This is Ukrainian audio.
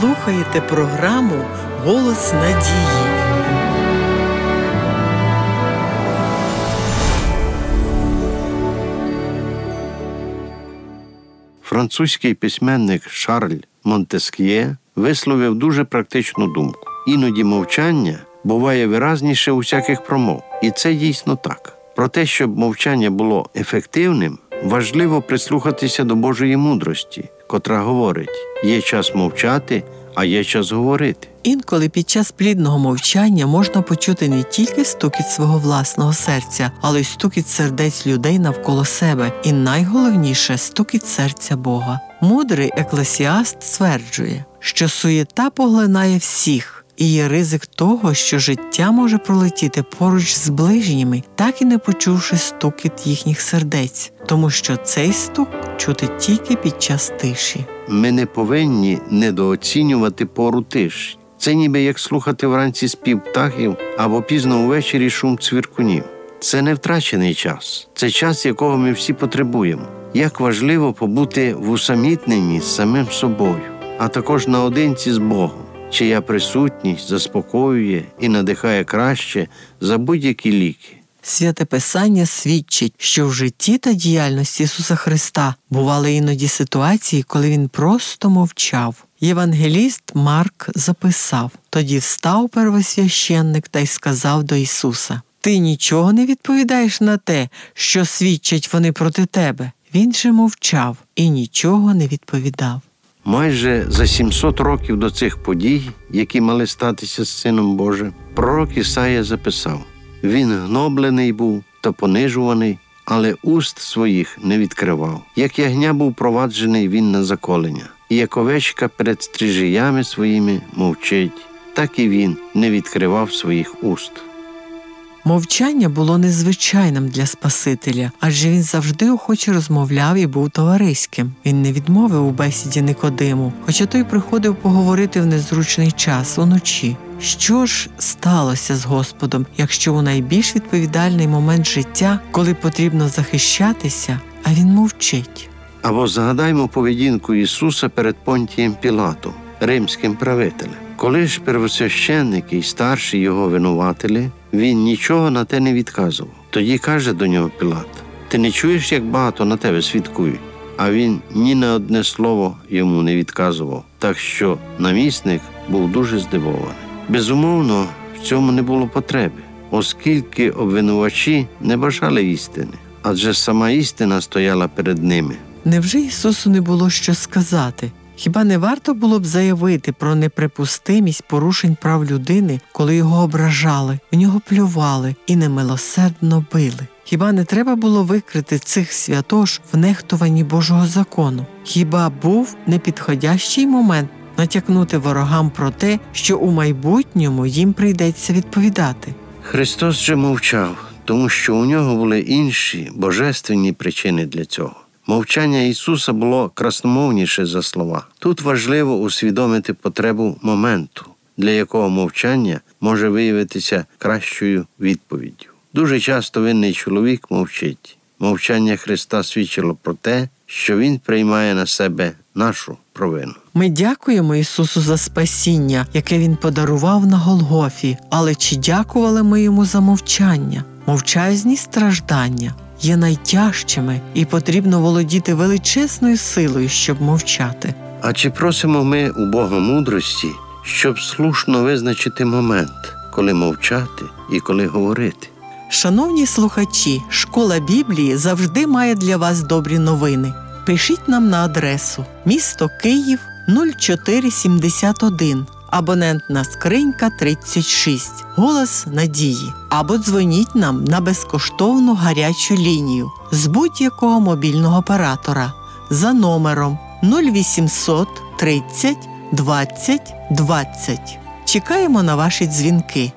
слухаєте програму Голос надії. Французький письменник Шарль Монтеск'є висловив дуже практичну думку. Іноді мовчання буває виразніше усяких промов, і це дійсно так. Про те, щоб мовчання було ефективним, важливо прислухатися до Божої мудрості, котра говорить: є час мовчати, а є час говорити. Інколи під час плідного мовчання можна почути не тільки стукіт свого власного серця, але й стукіт сердець людей навколо себе, і найголовніше стукіт серця Бога. Мудрий еклесіаст стверджує, що суєта поглинає всіх. І є ризик того, що життя може пролетіти поруч з ближніми, так і не почувши стукіт їхніх сердець, тому що цей стук чути тільки під час тиші. Ми не повинні недооцінювати пору тиші. Це ніби як слухати вранці спів птахів або пізно увечері шум цвіркунів. Це не втрачений час, це час, якого ми всі потребуємо. Як важливо побути в усамітненні з самим собою, а також наодинці з Богом, чия присутність заспокоює і надихає краще за будь-які ліки. Святе Писання свідчить, що в житті та діяльності Ісуса Христа бували іноді ситуації, коли Він просто мовчав. Євангеліст Марк записав тоді встав первосвященник та й сказав до Ісуса: Ти нічого не відповідаєш на те, що свідчать вони проти тебе. Він же мовчав і нічого не відповідав. Майже за 700 років до цих подій, які мали статися з Сином Божим, пророк Ісая записав: Він гноблений був та понижуваний, але уст своїх не відкривав. Як ягня був проваджений він на заколення, і як овечка перед стрижиями своїми мовчить, так і він не відкривав своїх уст. Мовчання було незвичайним для Спасителя, адже він завжди охоче розмовляв і був товариським. Він не відмовив у бесіді Никодиму, хоча той приходив поговорити в незручний час уночі. Що ж сталося з Господом, якщо у найбільш відповідальний момент життя, коли потрібно захищатися, а він мовчить? Або згадаймо поведінку Ісуса перед Понтієм Пілатом, римським правителем. Коли ж первосвященники і старші його винувателі, він нічого на те не відказував. Тоді каже до нього Пілат: Ти не чуєш, як багато на тебе свідкують? А він ні на одне слово йому не відказував, так що намісник був дуже здивований. Безумовно, в цьому не було потреби, оскільки обвинувачі не бажали істини, адже сама істина стояла перед ними. Невже Ісусу не було що сказати? Хіба не варто було б заявити про неприпустимість порушень прав людини, коли його ображали, в нього плювали і немилосердно били? Хіба не треба було викрити цих святош в нехтуванні Божого закону? Хіба був непідходящий момент натякнути ворогам про те, що у майбутньому їм прийдеться відповідати? Христос же мовчав, тому що у нього були інші божественні причини для цього. Мовчання Ісуса було красномовніше за слова. Тут важливо усвідомити потребу моменту, для якого мовчання може виявитися кращою відповіддю. Дуже часто винний чоловік мовчить. Мовчання Христа свідчило про те, що Він приймає на себе нашу провину. Ми дякуємо Ісусу за спасіння, яке Він подарував на Голгофі, але чи дякували ми йому за мовчання, мовчазні страждання? Є найтяжчими і потрібно володіти величезною силою, щоб мовчати. А чи просимо ми у Бога мудрості, щоб слушно визначити момент, коли мовчати і коли говорити? Шановні слухачі, школа Біблії завжди має для вас добрі новини. Пишіть нам на адресу місто Київ 0471, абонентна скринька 36, голос надії. Або дзвоніть нам на безкоштовну гарячу лінію з будь-якого мобільного оператора за номером 0800 30 20 20. Чекаємо на ваші дзвінки.